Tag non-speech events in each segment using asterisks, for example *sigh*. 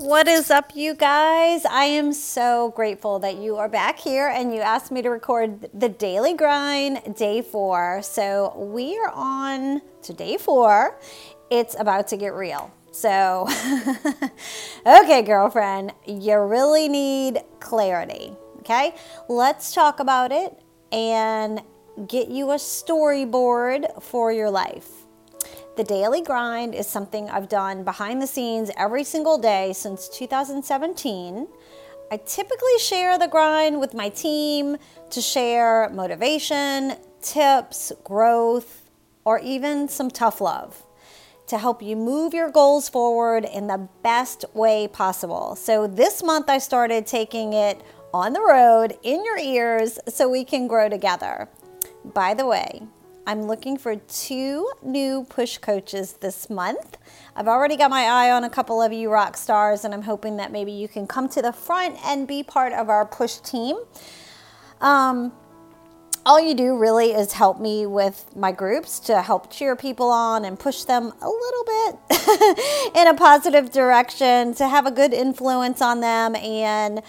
What is up, you guys? I am so grateful that you are back here and you asked me to record the daily grind, day four. So we are on to day four. It's about to get real. So, *laughs* okay, girlfriend, you really need clarity. Okay, let's talk about it and get you a storyboard for your life. The daily grind is something I've done behind the scenes every single day since 2017. I typically share the grind with my team to share motivation, tips, growth, or even some tough love to help you move your goals forward in the best way possible. So, this month I started taking it on the road in your ears so we can grow together. By the way, I'm looking for two new push coaches this month. I've already got my eye on a couple of you rock stars, and I'm hoping that maybe you can come to the front and be part of our push team. Um, all you do really is help me with my groups to help cheer people on and push them a little bit *laughs* in a positive direction to have a good influence on them and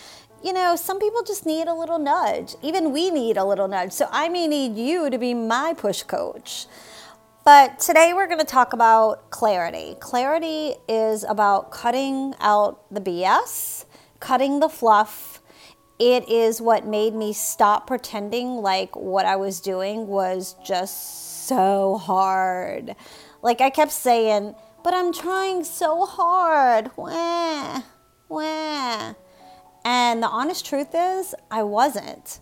you know, some people just need a little nudge. Even we need a little nudge. So I may need you to be my push coach. But today we're going to talk about clarity. Clarity is about cutting out the BS, cutting the fluff. It is what made me stop pretending like what I was doing was just so hard. Like I kept saying, but I'm trying so hard. Wah. And the honest truth is, I wasn't.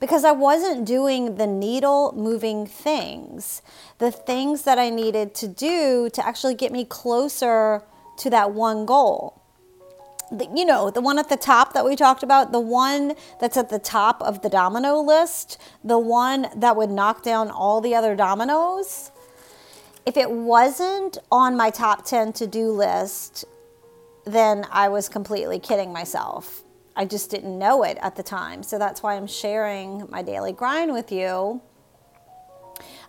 Because I wasn't doing the needle moving things, the things that I needed to do to actually get me closer to that one goal. The, you know, the one at the top that we talked about, the one that's at the top of the domino list, the one that would knock down all the other dominoes. If it wasn't on my top 10 to do list, then I was completely kidding myself. I just didn't know it at the time. So that's why I'm sharing my daily grind with you.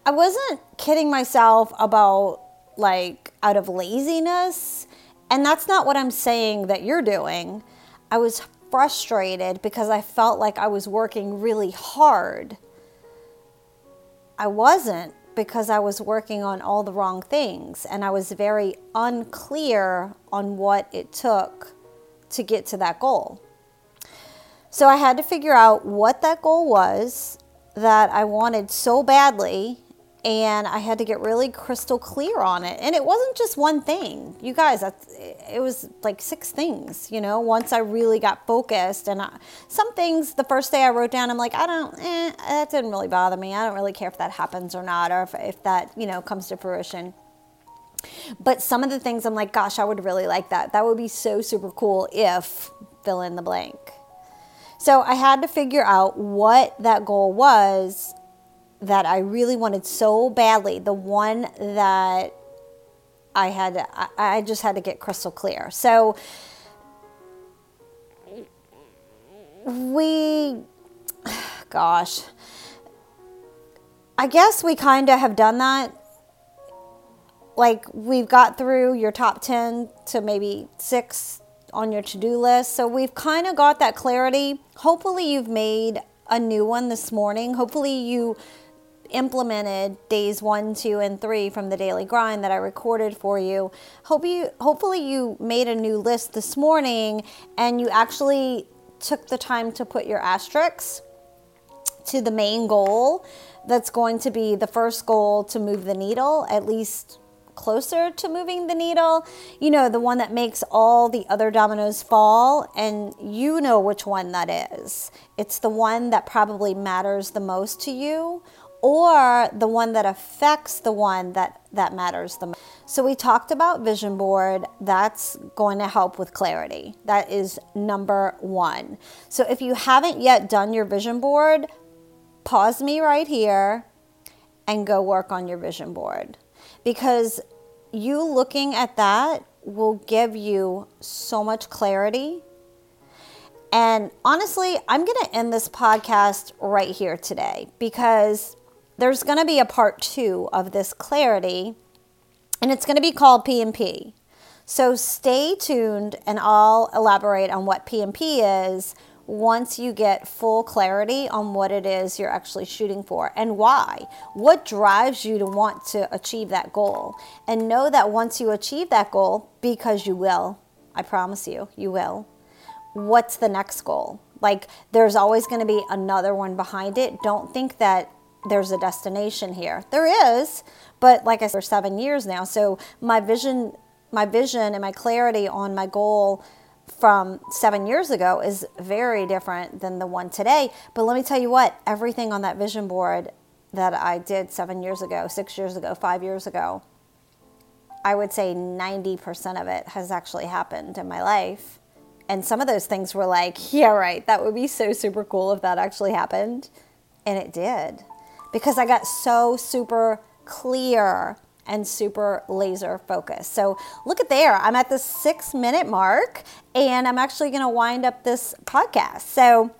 I wasn't kidding myself about like out of laziness. And that's not what I'm saying that you're doing. I was frustrated because I felt like I was working really hard. I wasn't because I was working on all the wrong things and I was very unclear on what it took to get to that goal. So I had to figure out what that goal was that I wanted so badly and I had to get really crystal clear on it. And it wasn't just one thing, you guys. It was like six things, you know. Once I really got focused, and I, some things the first day I wrote down, I'm like, I don't, eh, that didn't really bother me. I don't really care if that happens or not, or if, if that, you know, comes to fruition. But some of the things I'm like, gosh, I would really like that. That would be so super cool if fill in the blank. So I had to figure out what that goal was that I really wanted so badly, the one that I had, I, just had to get crystal clear. So we, *sighs* gosh, I guess we kind of have done that. Like we've got through your top 10 to maybe six on your to do list. So we've kind of got that clarity. Hopefully, you've made a new one this morning. Hopefully, you implemented days one, two, and three from the daily grind that I recorded for you. Hope you hopefully you made a new list this morning and you actually took the time to put your asterisks to the main goal that's going to be the first goal to move the needle at least closer to moving the needle you know the one that makes all the other dominoes fall and you know which one that is it's the one that probably matters the most to you or the one that affects the one that, that matters the most. So we talked about vision board. That's going to help with clarity. That is number one. So if you haven't yet done your vision board, pause me right here and go work on your vision board because you looking at that will give you so much clarity. And honestly, I'm going to end this podcast right here today because there's going to be a part two of this clarity, and it's going to be called P and P. So stay tuned and I'll elaborate on what PMP is once you get full clarity on what it is you're actually shooting for and why. What drives you to want to achieve that goal? And know that once you achieve that goal, because you will, I promise you, you will, what's the next goal? Like, there's always going to be another one behind it. Don't think that there's a destination here. There is, but like I said, for seven years now. So my vision, my vision and my clarity on my goal from seven years ago is very different than the one today. But let me tell you what, everything on that vision board that I did seven years ago, six years ago, five years ago, I would say 90% of it has actually happened in my life. And some of those things were like, *laughs* yeah, right, that would be so super cool if that actually happened. And it did because I got so super clear and super laser focused. So look at there. I'm at the six minute mark and I'm actually to wind up this podcast. So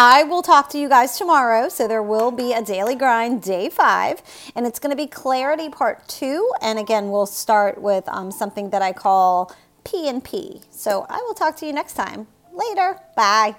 I will talk to you guys tomorrow. So there will be a daily grind day five, and it's going to be clarity part two. And again, we'll start with um, something that I call P and P. So I will talk to you next time. Later. Bye.